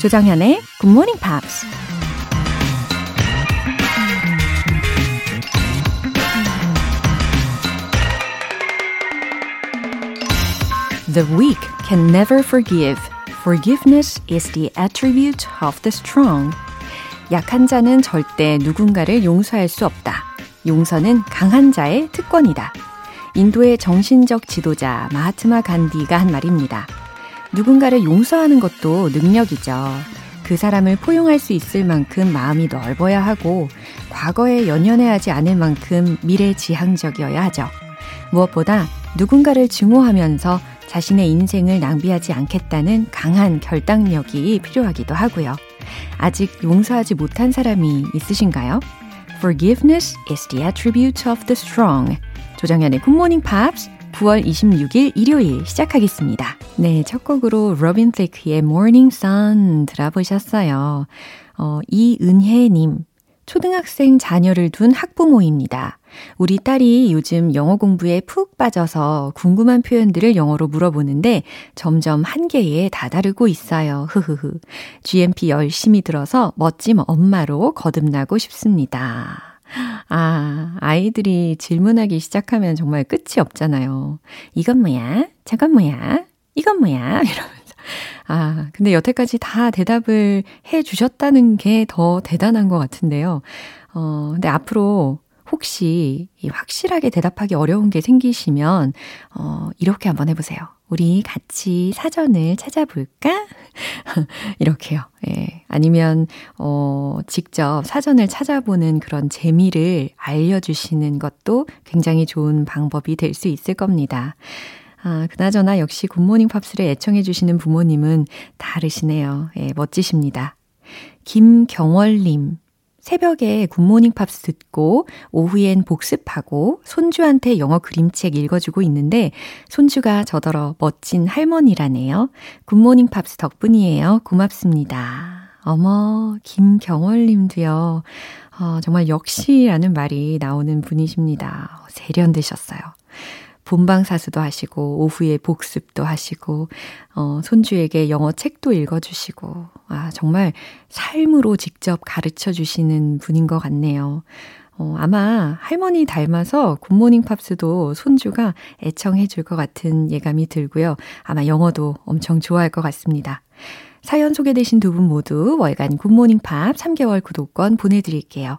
조정현의 Good Morning Pops. The weak can never forgive. Forgiveness is the attribute of the strong. 약한 자는 절대 누군가를 용서할 수 없다. 용서는 강한 자의 특권이다. 인도의 정신적 지도자 마하트마 간디가 한 말입니다. 누군가를 용서하는 것도 능력이죠. 그 사람을 포용할 수 있을 만큼 마음이 넓어야 하고 과거에 연연해하지 않을 만큼 미래지향적이어야 하죠. 무엇보다 누군가를 증오하면서 자신의 인생을 낭비하지 않겠다는 강한 결단력이 필요하기도 하고요. 아직 용서하지 못한 사람이 있으신가요? Forgiveness is the attribute of the strong. 조정현의 굿모닝 팝스 9월 26일 일요일 시작하겠습니다. 네, 첫 곡으로 로빈 시크의 Morning Sun 들어보셨어요. 어, 이은혜님, 초등학생 자녀를 둔 학부모입니다. 우리 딸이 요즘 영어 공부에 푹 빠져서 궁금한 표현들을 영어로 물어보는데 점점 한계에 다다르고 있어요. 흐흐흐. GMP 열심히 들어서 멋진 엄마로 거듭나고 싶습니다. 아, 아이들이 질문하기 시작하면 정말 끝이 없잖아요. 이건 뭐야? 저건 뭐야? 이건 뭐야? 이러면서. 아, 근데 여태까지 다 대답을 해 주셨다는 게 더 대단한 것 같은데요. 어, 근데 앞으로 혹시 확실하게 대답하기 어려운 게 생기시면, 어, 이렇게 한번 해보세요. 우리 같이 사전을 찾아볼까? 이렇게요. 예. 아니면, 어, 직접 사전을 찾아보는 그런 재미를 알려주시는 것도 굉장히 좋은 방법이 될 수 있을 겁니다. 아, 그나저나 역시 굿모닝 팝스를 애청해주시는 부모님은 다르시네요. 예, 멋지십니다. 김경월님. 새벽에 굿모닝 팝스 듣고 오후엔 복습하고 손주한테 영어 그림책 읽어주고 있는데 손주가 저더러 멋진 할머니라네요. 굿모닝 팝스 덕분이에요. 고맙습니다. 어머, 김경월 님도요. 어, 정말 역시라는 말이 나오는 분이십니다. 세련되셨어요. 본방사수도 하시고, 오후에 복습도 하시고, 어, 손주에게 영어 책도 읽어 주시고, 아, 정말 삶으로 직접 가르쳐 주시는 분인 것 같네요. 어, 아마 할머니 닮아서 굿모닝 팝스도 손주가 애청해 줄 것 같은 예감이 들고요. 아마 영어도 엄청 좋아할 것 같습니다. 사연 소개되신 두 분 모두 월간 굿모닝 팝 3개월 구독권 보내드릴게요.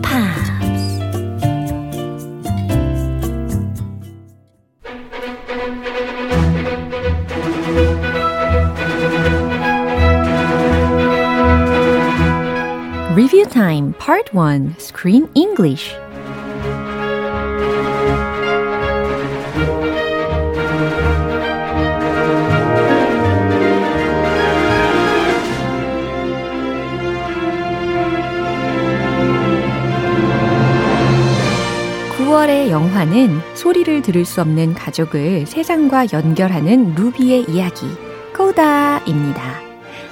Review Time Part 1 Screen English 9월의 영화는 소리를 들을 수 없는 가족을 세상과 연결하는 루비의 이야기, 코다입니다.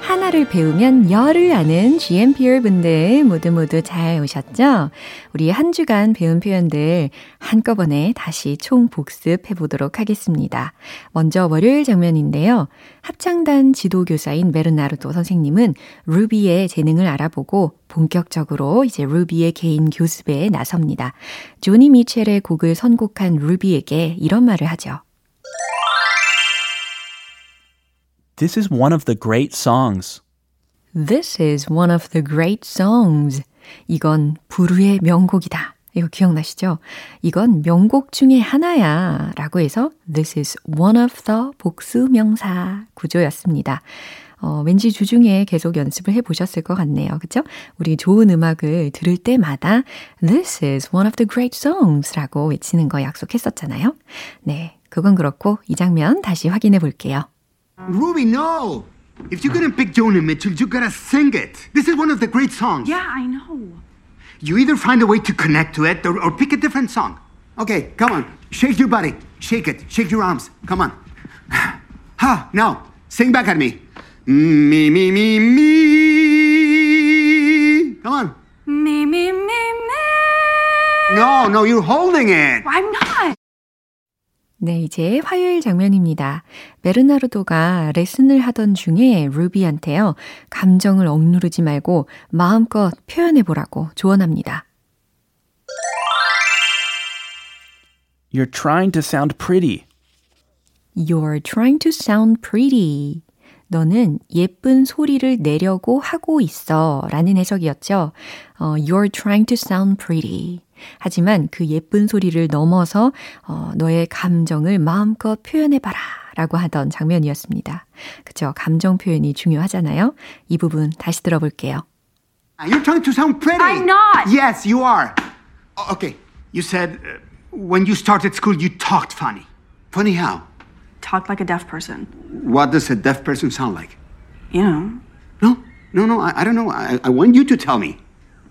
하나를 배우면 열을 아는 GMPR 분들 모두 모두 잘 오셨죠? 우리 한 주간 배운 표현들 한꺼번에 다시 총 복습해 보도록 하겠습니다. 먼저 월요일 장면인데요. 합창단 지도교사인 메르나르도 선생님은 루비의 재능을 알아보고 본격적으로 이제 루비의 개인 교습에 나섭니다. 조니 미첼의 곡을 선곡한 루비에게 이런 말을 하죠. This is one of the great songs. This is one of the great songs. 이건 부르의 명곡이다. 이거 기억나시죠? 이건 명곡 중에 하나야 라고 해서 This is one of the 복수 명사 구조였습니다. 어, 왠지 주중에 계속 연습을 해 보셨을 것 같네요. 그쵸? 우리 좋은 음악을 들을 때마다 This is one of the great songs 라고 외치는 거 약속했었잖아요. 네. 그건 그렇고 이 장면 다시 확인해 볼게요. Ruby, no! If you're gonna pick Joni Mitchell, you gotta sing it. This is one of the great songs. Yeah, I know. You either find a way to connect to it or, or pick a different song. Okay, come on. Shake your body. Shake it. Shake your arms. Come on. Ha! Now, sing back at me. Me, me, me, me. Come on. Me, me, me, me. No, no, you're holding it. I'm not. 네, 이제 화요일 장면입니다. 베르나르도가 레슨을 하던 중에 루비한테요, 감정을 억누르지 말고 마음껏 표현해 보라고 조언합니다. You're trying to sound pretty. You're trying to sound pretty. 너는 예쁜 소리를 내려고 하고 있어. 라는 해석이었죠. 어, you're trying to sound pretty. 하지만 그 예쁜 소리를 넘어서 어, 너의 감정을 마음껏 표현해봐라. 라고 하던 장면이었습니다. 그죠? 감정 표현이 중요하잖아요. 이 부분 다시 들어볼게요. You're trying to sound pretty. I'm not. Yes, you are. Okay, you said uh, when you started school you talked funny. Funny how? Talk like a deaf person. What does a deaf person sound like? You know, No, no, no, I, I don't know. I, I want you to tell me.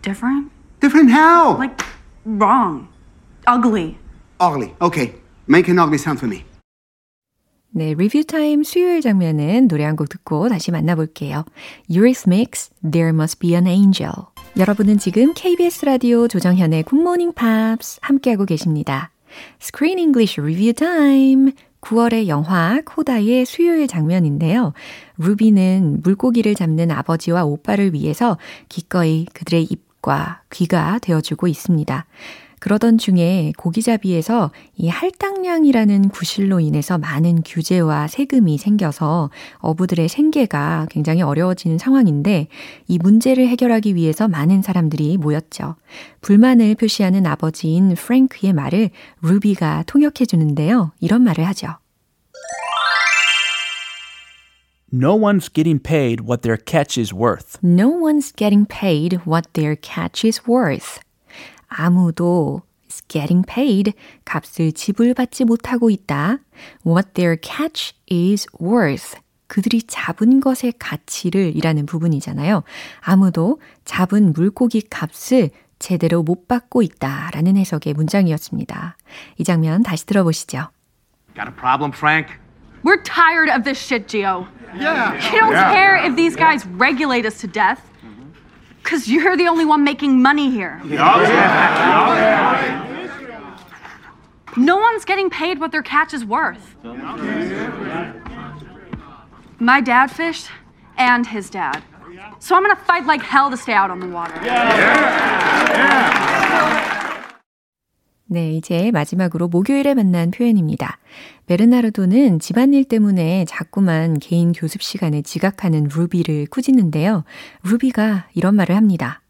different. Different how? Like, wrong. Ugly. ugly. Okay, make an ugly sound for me. 네, 리뷰 타임 수요일 장면은 노래 한 곡 듣고 다시 만나볼게요. Eurythmics, There Must Be an Angel. 여러분은 지금 KBS 라디오 조정현의 굿모닝 팝스 함께하고 계십니다. Screen English Review Time. 9월의 영화 코다의 수요일 장면인데요. 루비는 물고기를 잡는 아버지와 오빠를 위해서 기꺼이 그들의 입 과 귀가 되어주고 있습니다. 그러던 중에 고기잡이에서 이 할당량이라는 구실로 인해서 많은 규제와 세금이 생겨서 어부들의 생계가 굉장히 어려워지는 상황인데 이 문제를 해결하기 위해서 많은 사람들이 모였죠. 불만을 표시하는 아버지인 프랭크의 말을 루비가 통역해 주는데요. 이런 말을 하죠. No one's getting paid what their catch is worth. No one's getting paid what their catch is worth. 아무도 is getting paid 값을 지불받지 못하고 있다. What their catch is worth. 그들이 잡은 것의 가치를 이라는 부분이잖아요. 아무도 잡은 물고기 값을 제대로 못 받고 있다. 라는 해석의 문장이었습니다. 이 장면 다시 들어보시죠. Got a problem, Frank? We're tired of this shit, Gio. Yeah. You don't care if these guys regulate us to death. Because you're the only one making money here. No one's getting paid what their catch is worth. My dad fished, and his dad. So I'm gonna fight like hell to stay out on the water. 네, 이제 마지막으로 목요일에 만난 표현입니다. 베르나르도는 집안일 때문에 자꾸만 개인 교습 시간에 지각하는 루비를 꾸짖는데요. 루비가 이런 말을 합니다.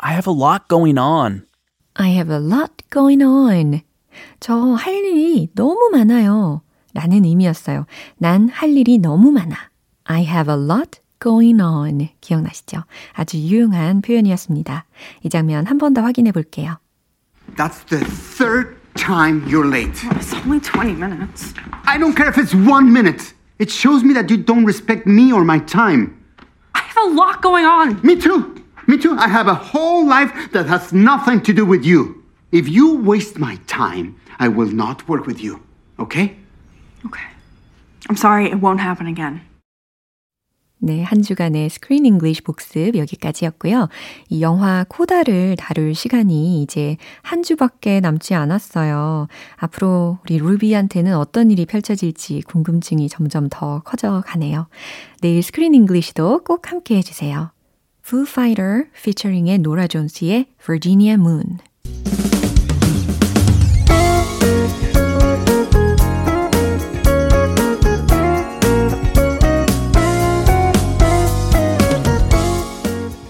I have a lot going on. I have a lot going on. 저 할 일이 너무 많아요. 라는 의미였어요. 난 할 일이 너무 많아. I have a lot going on. 기억나시죠? 아주 유용한 표현이었습니다. 이 장면 한 번 더 확인해 볼게요. That's the third time you're late. Oh, it's only 20 minutes. I don't care if it's one minute. It shows me that you don't respect me or my time. I have a lot going on. Me too. Me too. I have a whole life that has nothing to do with you. If you waste my time, I will not work with you. Okay? Okay. I'm sorry, it won't happen again. 네, 한 주간의 스크린 잉글리시 복습 여기까지였고요. 이 영화 코다를 다룰 시간이 이제 한 주밖에 남지 않았어요. 앞으로 우리 루비한테는 어떤 일이 펼쳐질지 궁금증이 점점 더 커져 가네요. 내일 Screen English도 꼭 함께 해주세요. Foo Fighter featuring의 노라 존스의 Virginia Moon.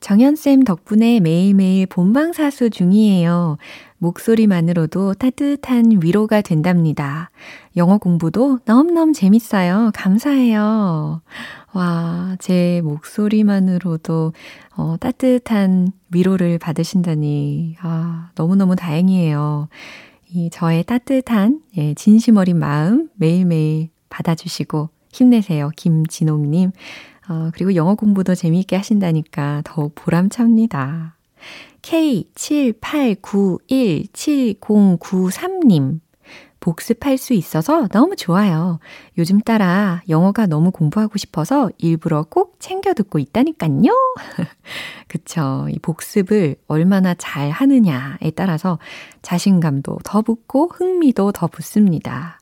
정현쌤 덕분에 매일매일 본방사수 중이에요. 목소리만으로도 따뜻한 위로가 된답니다. 영어 공부도 너무너무 재밌어요. 감사해요. 와, 제 목소리만으로도 어, 따뜻한 위로를 받으신다니, 아, 너무너무 다행이에요. 이 저의 따뜻한, 예, 진심 어린 마음 매일매일 받아주시고 힘내세요. 김진옥님. 어, 그리고 영어 공부도 재미있게 하신다니까 더욱 보람찹니다. K78917093님. 복습할 수 있어서 너무 좋아요. 요즘 따라 영어가 너무 공부하고 싶어서 일부러 꼭 챙겨 듣고 있다니깐요. 그쵸. 이 복습을 얼마나 잘 하느냐에 따라서 자신감도 더 붙고 흥미도 더 붙습니다.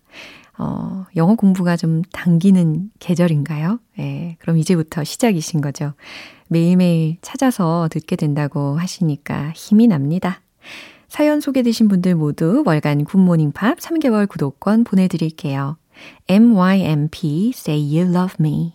어, 영어 공부가 좀 당기는 계절인가요? 예, 그럼 이제부터 시작이신 거죠. 매일매일 찾아서 듣게 된다고 하시니까 힘이 납니다. 사연 소개되신 분들 모두 월간 굿모닝 팝 3개월 구독권 보내드릴게요. MYMP Say You Love Me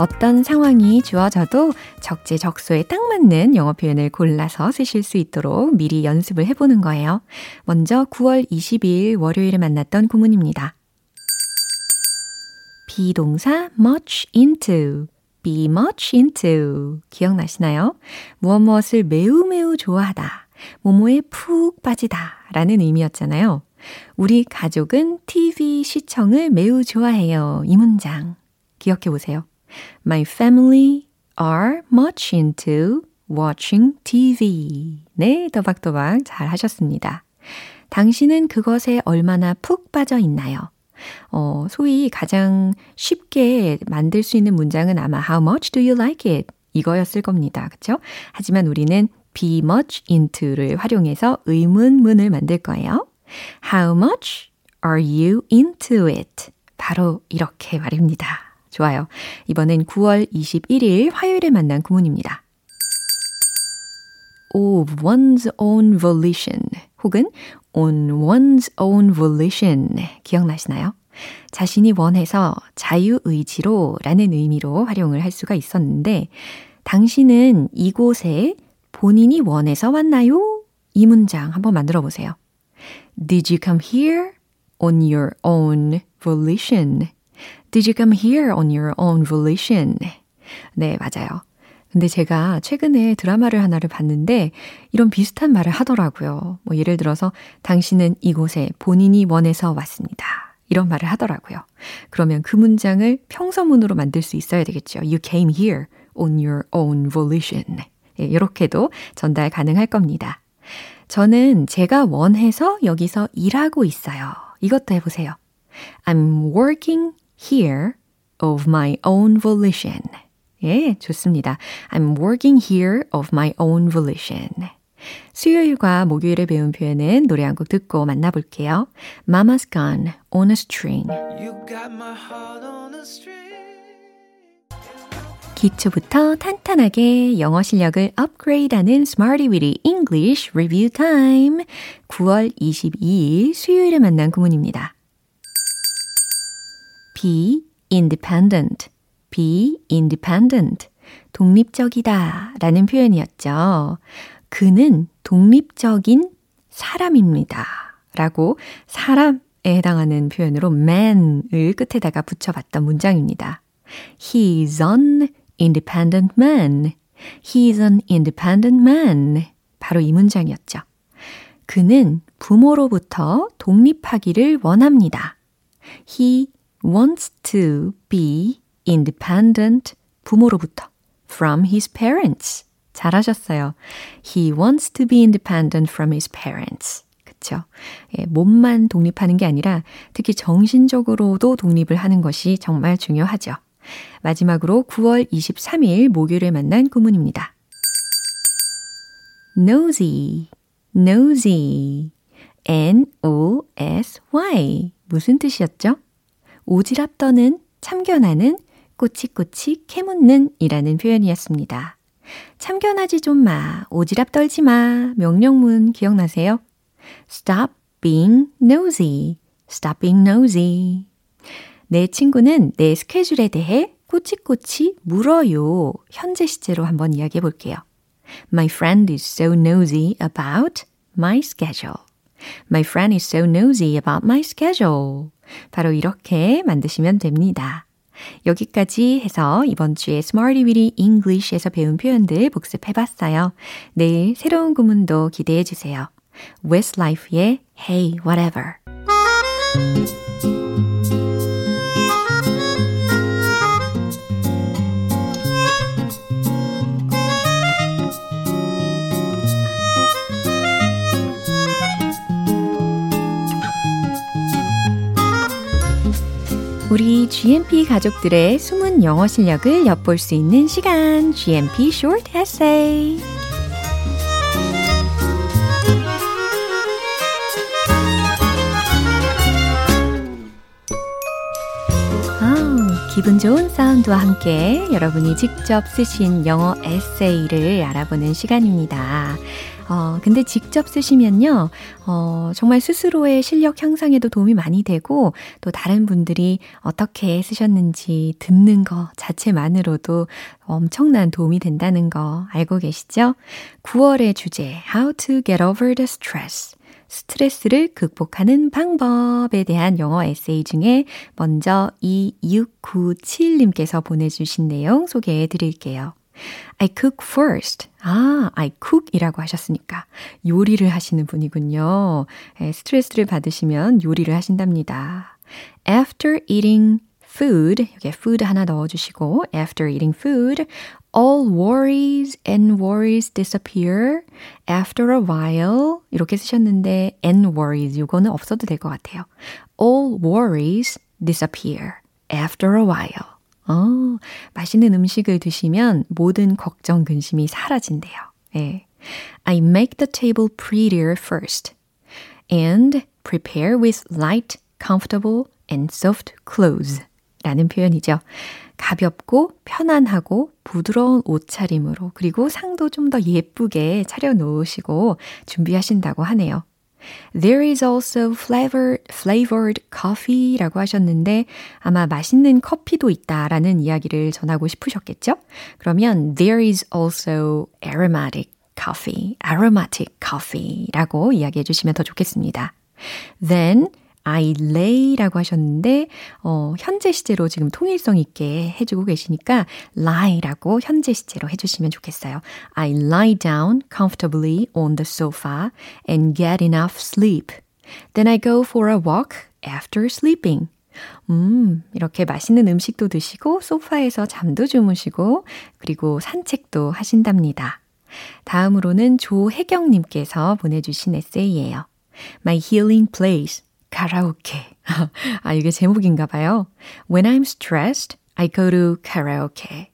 어떤 상황이 주어져도 적재적소에 딱 맞는 영어 표현을 골라서 쓰실 수 있도록 미리 연습을 해보는 거예요. 먼저 9월 22일 월요일에 만났던 구문입니다. 비동사 much into, be much into. 기억나시나요? 무엇 무엇을 매우 매우 좋아하다, 모모에 푹 빠지다 라는 의미였잖아요. 우리 가족은 TV 시청을 매우 좋아해요. 이 문장. 기억해 보세요. My family are much into watching TV. 네, 또박또박 잘 하셨습니다. 당신은 그것에 얼마나 푹 빠져 있나요? 어, 소위 가장 쉽게 만들 수 있는 문장은 아마 How much do you like it? 이거였을 겁니다. 그쵸? 하지만 우리는 be much into를 활용해서 의문문을 만들 거예요. How much are you into it? 바로 이렇게 말입니다. 좋아요. 이번엔 9월 21일 화요일에 만난 구문입니다. of one's own volition 혹은 on one's own volition 기억나시나요? 자신이 원해서 자유의지로 라는 의미로 활용을 할 수가 있었는데 당신은 이곳에 본인이 원해서 왔나요? 이 문장 한번 만들어 보세요. Did you come here on your own volition? Did you come here on your own volition? 네, 맞아요. 근데 제가 최근에 드라마를 하나를 봤는데 이런 비슷한 말을 하더라고요. 뭐 예를 들어서 당신은 이곳에 본인이 원해서 왔습니다. 이런 말을 하더라고요. 그러면 그 문장을 평서문으로 만들 수 있어야 되겠죠. You came here on your own volition. 예, 이렇게도 전달 가능할 겁니다. 저는 제가 원해서 여기서 일하고 있어요. 이것도 해보세요. I'm working here of my own volition. 예, 좋습니다. I'm working here of my own volition. 수요일과 목요일에 배운 표현은 노래 한 곡 듣고 만나볼게요. Mama's Gone on a String. 기초부터 탄탄하게 영어 실력을 업그레이드하는 Smarty Weedy English Review Time. 9월 22일 수요일에 만난 구문입니다. Be independent, be independent. 독립적이다 라는 표현이었죠. 그는 독립적인 사람입니다. 라고 사람에 해당하는 표현으로 man을 끝에다가 붙여봤던 문장입니다. He's an independent man. He's an independent man. 바로 이 문장이었죠. 그는 부모로부터 독립하기를 원합니다. He wants to be independent 부모로부터 from his parents. 잘하셨어요. He wants to be independent from his parents. 그쵸? 예, 몸만 독립하는 게 아니라 특히 정신적으로도 독립을 하는 것이 정말 중요하죠. 마지막으로 9월 23일 목요일에 만난 구문입니다. nosy, nosy, n-o-s-y 무슨 뜻이었죠? 오지랖 떠는, 참견하는, 꼬치꼬치 캐묻는 이라는 표현이었습니다. 참견하지 좀 마, 오지랖 떨지 마, 명령문 기억나세요? Stop being nosy, stop being nosy. 내 친구는 내 스케줄에 대해 꼬치꼬치 물어요. 현재 시제로 한번 이야기해 볼게요. My friend is so nosy about my schedule. My friend is so nosy about my schedule. 바로 이렇게 만드시면 됩니다. 여기까지 해서 이번 주에 Smarty Weedy English에서 배운 표현들 복습해 봤어요. 내일 새로운 구문도 기대해 주세요. Westlife의 Hey Whatever. 우리 GMP 가족들의 숨은 영어 실력을 엿볼 수 있는 시간, GMP Short Essay. 기분 좋은 사운드와 함께 여러분이 직접 쓰신 영어 에세이를 알아보는 시간입니다. 어, 근데 직접 쓰시면요, 어, 정말 스스로의 실력 향상에도 도움이 많이 되고, 또 다른 분들이 어떻게 쓰셨는지 듣는 거 자체만으로도 엄청난 도움이 된다는 거 알고 계시죠? 9월의 주제, How to get over the stress. 스트레스를 극복하는 방법에 대한 영어 에세이 중에 먼저 2697님께서 보내주신 내용 소개해 드릴게요. I cook first. 아, I cook 이라고 하셨으니까 요리를 하시는 분이군요. 에, 스트레스를 받으시면 요리를 하신답니다. After eating food, 여기에 food 하나 넣어주시고, after eating food, all worries and worries disappear after a while. 이렇게 쓰셨는데, and worries, 이거는 없어도 될 것 같아요. All worries disappear after a while. 어, 맛있는 음식을 드시면 모든 걱정, 근심이 사라진대요. 예. I make the table prettier first and prepare with light, comfortable and soft clothes 라는 표현이죠. 가볍고 편안하고 부드러운 옷차림으로 그리고 상도 좀 더 예쁘게 차려놓으시고 준비하신다고 하네요. There is also flavored, flavored coffee라고 하셨는데 아마 맛있는 커피도 있다라는 이야기를 전하고 싶으셨겠죠? 그러면 there is also aromatic coffee, aromatic coffee라고 이야기해 주시면 더 좋겠습니다. Then I lay라고 하셨는데 어, 현재 시제로 지금 통일성 있게 해주고 계시니까 lie라고 현재 시제로 해주시면 좋겠어요. I lie down comfortably on the sofa and get enough sleep. Then I go for a walk after sleeping. 음, 이렇게 맛있는 음식도 드시고 소파에서 잠도 주무시고 그리고 산책도 하신답니다. 다음으로는 조혜경님께서 보내주신 에세이예요. My healing place. 카라오케. 아, 이게 제목인가 봐요. When I'm stressed, I go to karaoke.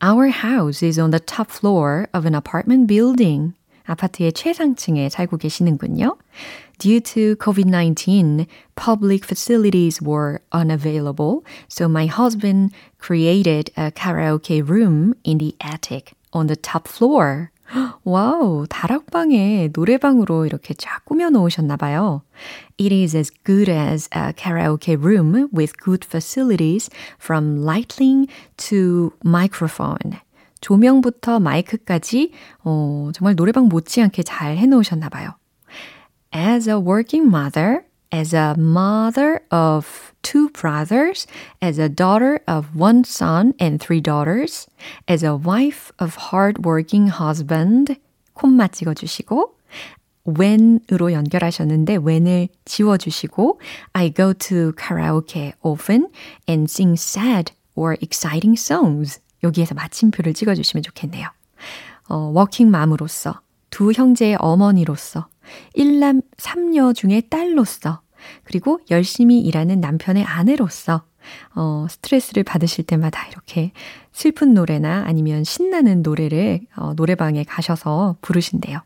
Our house is on the top floor of an apartment building. 아파트의 최상층에 살고 계시는군요. Due to COVID-19, public facilities were unavailable, so my husband created a karaoke room in the attic on the top floor. 와우, 다락방에 노래방으로 이렇게 쫙 꾸며 놓으셨나 봐요. It is as good as a karaoke room with good facilities from lighting to microphone. 조명부터 마이크까지 어, 정말 노래방 못지않게 잘 해놓으셨나 봐요. As a working mother as a mother of two brothers, as a daughter of one son and three daughters, as a wife of hardworking husband, 콤마 찍어주시고, when으로 연결하셨는데 when을 지워주시고 I go to karaoke often and sing sad or exciting songs. 여기에서 마침표를 찍어주시면 좋겠네요. 어, 워킹맘으로서, 두 형제의 어머니로서, 일남 삼녀 중의 딸로서, 그리고 열심히 일하는 남편의 아내로서, 어, 스트레스를 받으실 때마다 이렇게 슬픈 노래나 아니면 신나는 노래를 어, 노래방에 가셔서 부르신대요.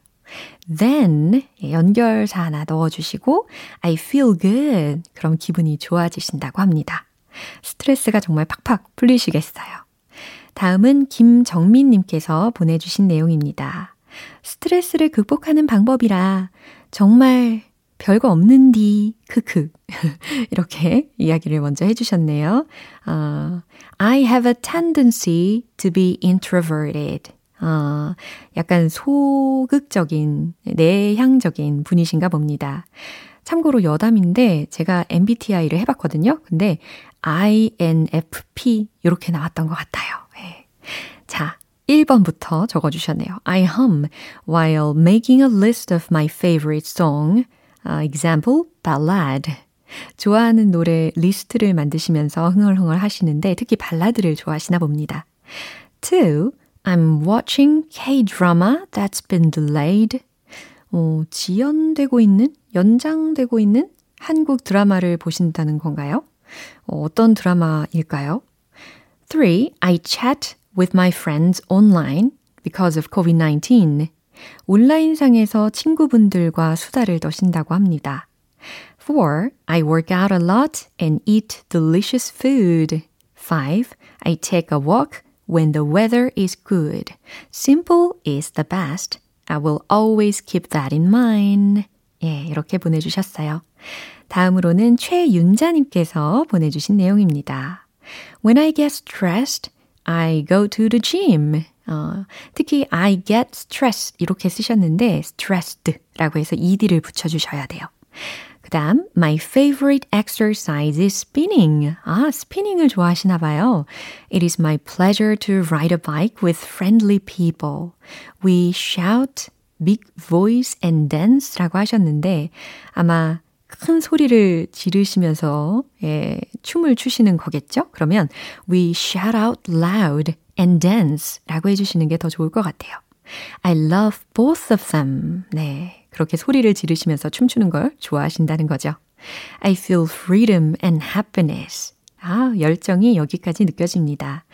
Then 연결사 하나 넣어주시고 I feel good. 그럼 기분이 좋아지신다고 합니다. 스트레스가 정말 팍팍 풀리시겠어요. 다음은 김정민님께서 보내주신 내용입니다. 스트레스를 극복하는 방법이라 정말 별거 없는디, 크크. 이렇게 이야기를 먼저 해주셨네요. Uh, I have a tendency to be introverted. 아, 약간 소극적인, 내향적인 분이신가 봅니다. 참고로 여담인데 제가 MBTI를 해봤거든요. 근데 INFP 이렇게 나왔던 것 같아요. 네. 자, 1번부터 적어주셨네요. I hum while making a list of my favorite song. Uh, example, ballad. 좋아하는 노래 리스트를 만드시면서 흥얼흥얼 하시는데 특히 발라드를 좋아하시나 봅니다. 2. I'm watching K-drama that's been delayed. 어, 지연되고 있는, 연장되고 있는 한국 드라마를 보신다는 건가요? 어, 어떤 드라마일까요? 3. I chat with my friends online because of COVID-19. 온라인상에서 친구분들과 수다를 떠신다고 합니다. 4. I work out a lot and eat delicious food. 5. I take a walk when the weather is good. Simple is the best. I will always keep that in mind. 예, 이렇게 보내주셨어요. 다음으로는 최윤자님께서 보내주신 내용입니다. When I get stressed, I go to the gym. 어, 특히 I get stressed 이렇게 쓰셨는데 stressed라고 해서 ed를 붙여주셔야 돼요. 그 다음, my favorite exercise is spinning. 아, 스피닝을 좋아하시나 봐요. It is my pleasure to ride a bike with friendly people. We shout, big voice and dance 라고 하셨는데, 아마 큰 소리를 지르시면서 예, 춤을 추시는 거겠죠? 그러면 we shout out loud and dance 라고 해주시는 게 더 좋을 것 같아요. I love both of them. 네. 그렇게 소리를 지르시면서 춤추는 걸 좋아하신다는 거죠. I feel freedom and happiness. 아, 열정이 여기까지 느껴집니다.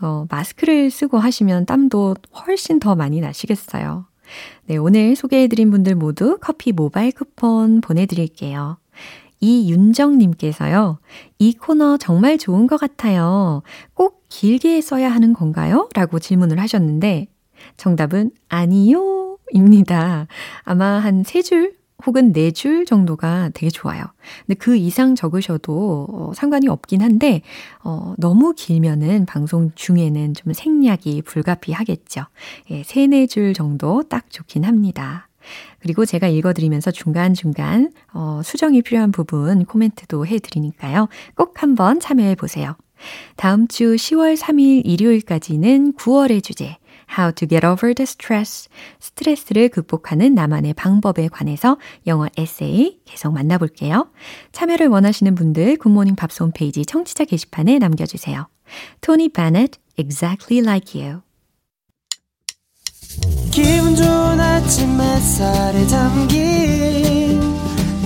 어, 마스크를 쓰고 하시면 땀도 훨씬 더 많이 나시겠어요. 네, 오늘 소개해드린 분들 모두 커피 모바일 쿠폰 보내드릴게요. 이윤정님께서요, 이 코너 정말 좋은 것 같아요. 꼭 길게 써야 하는 건가요? 라고 질문을 하셨는데, 정답은 아니요. 입니다. 아마 한 세 줄 혹은 네 줄 정도가 되게 좋아요. 근데 그 이상 적으셔도 어, 상관이 없긴 한데, 어, 너무 길면은 방송 중에는 좀 생략이 불가피하겠죠. 예, 세네 줄 정도 딱 좋긴 합니다. 그리고 제가 읽어드리면서 중간중간 어, 수정이 필요한 부분 코멘트도 해드리니까요. 꼭 한번 참여해 보세요. 다음 주 10월 3일 일요일까지는 9월의 주제, How to get over the stress. 스트레스를 극복하는 나만의 방법에 관해서 영어 에세이 계속 만나볼게요. 참여를 원하시는 분들 굿모닝 밥스 홈페이지 청취자 게시판에 남겨주세요. 토니 바넷, Exactly Like You. 기분 좋은 아침 햇살에 담긴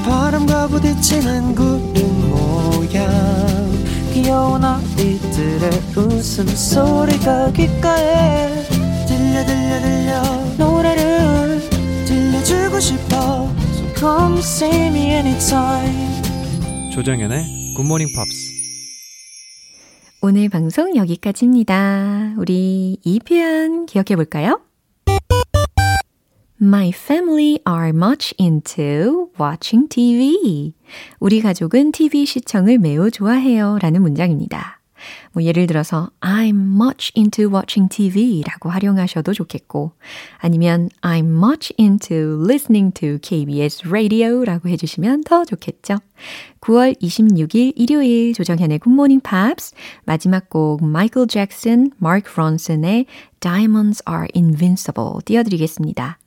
바람과 부딪히는 구름 모양 귀여운 아이들의 웃음소리가 귓가에 들려 들려 들려 노래를 들려주고 싶어 So come see me anytime 조정연의 굿모닝 팝스 오늘 방송 여기까지입니다. 우리 이 표현 기억해 볼까요? My family are much into watching TV. 우리 가족은 TV 시청을 매우 좋아해요. 라는 문장입니다. 뭐 예를 들어서 I'm much into watching TV라고 활용하셔도 좋겠고 아니면 I'm much into listening to KBS radio라고 해주시면 더 좋겠죠. 9월 26일 일요일 조정현의 굿모닝 팝스 마지막 곡 마이클 잭슨, 마크 론슨의 Diamonds are invincible 띄워드리겠습니다.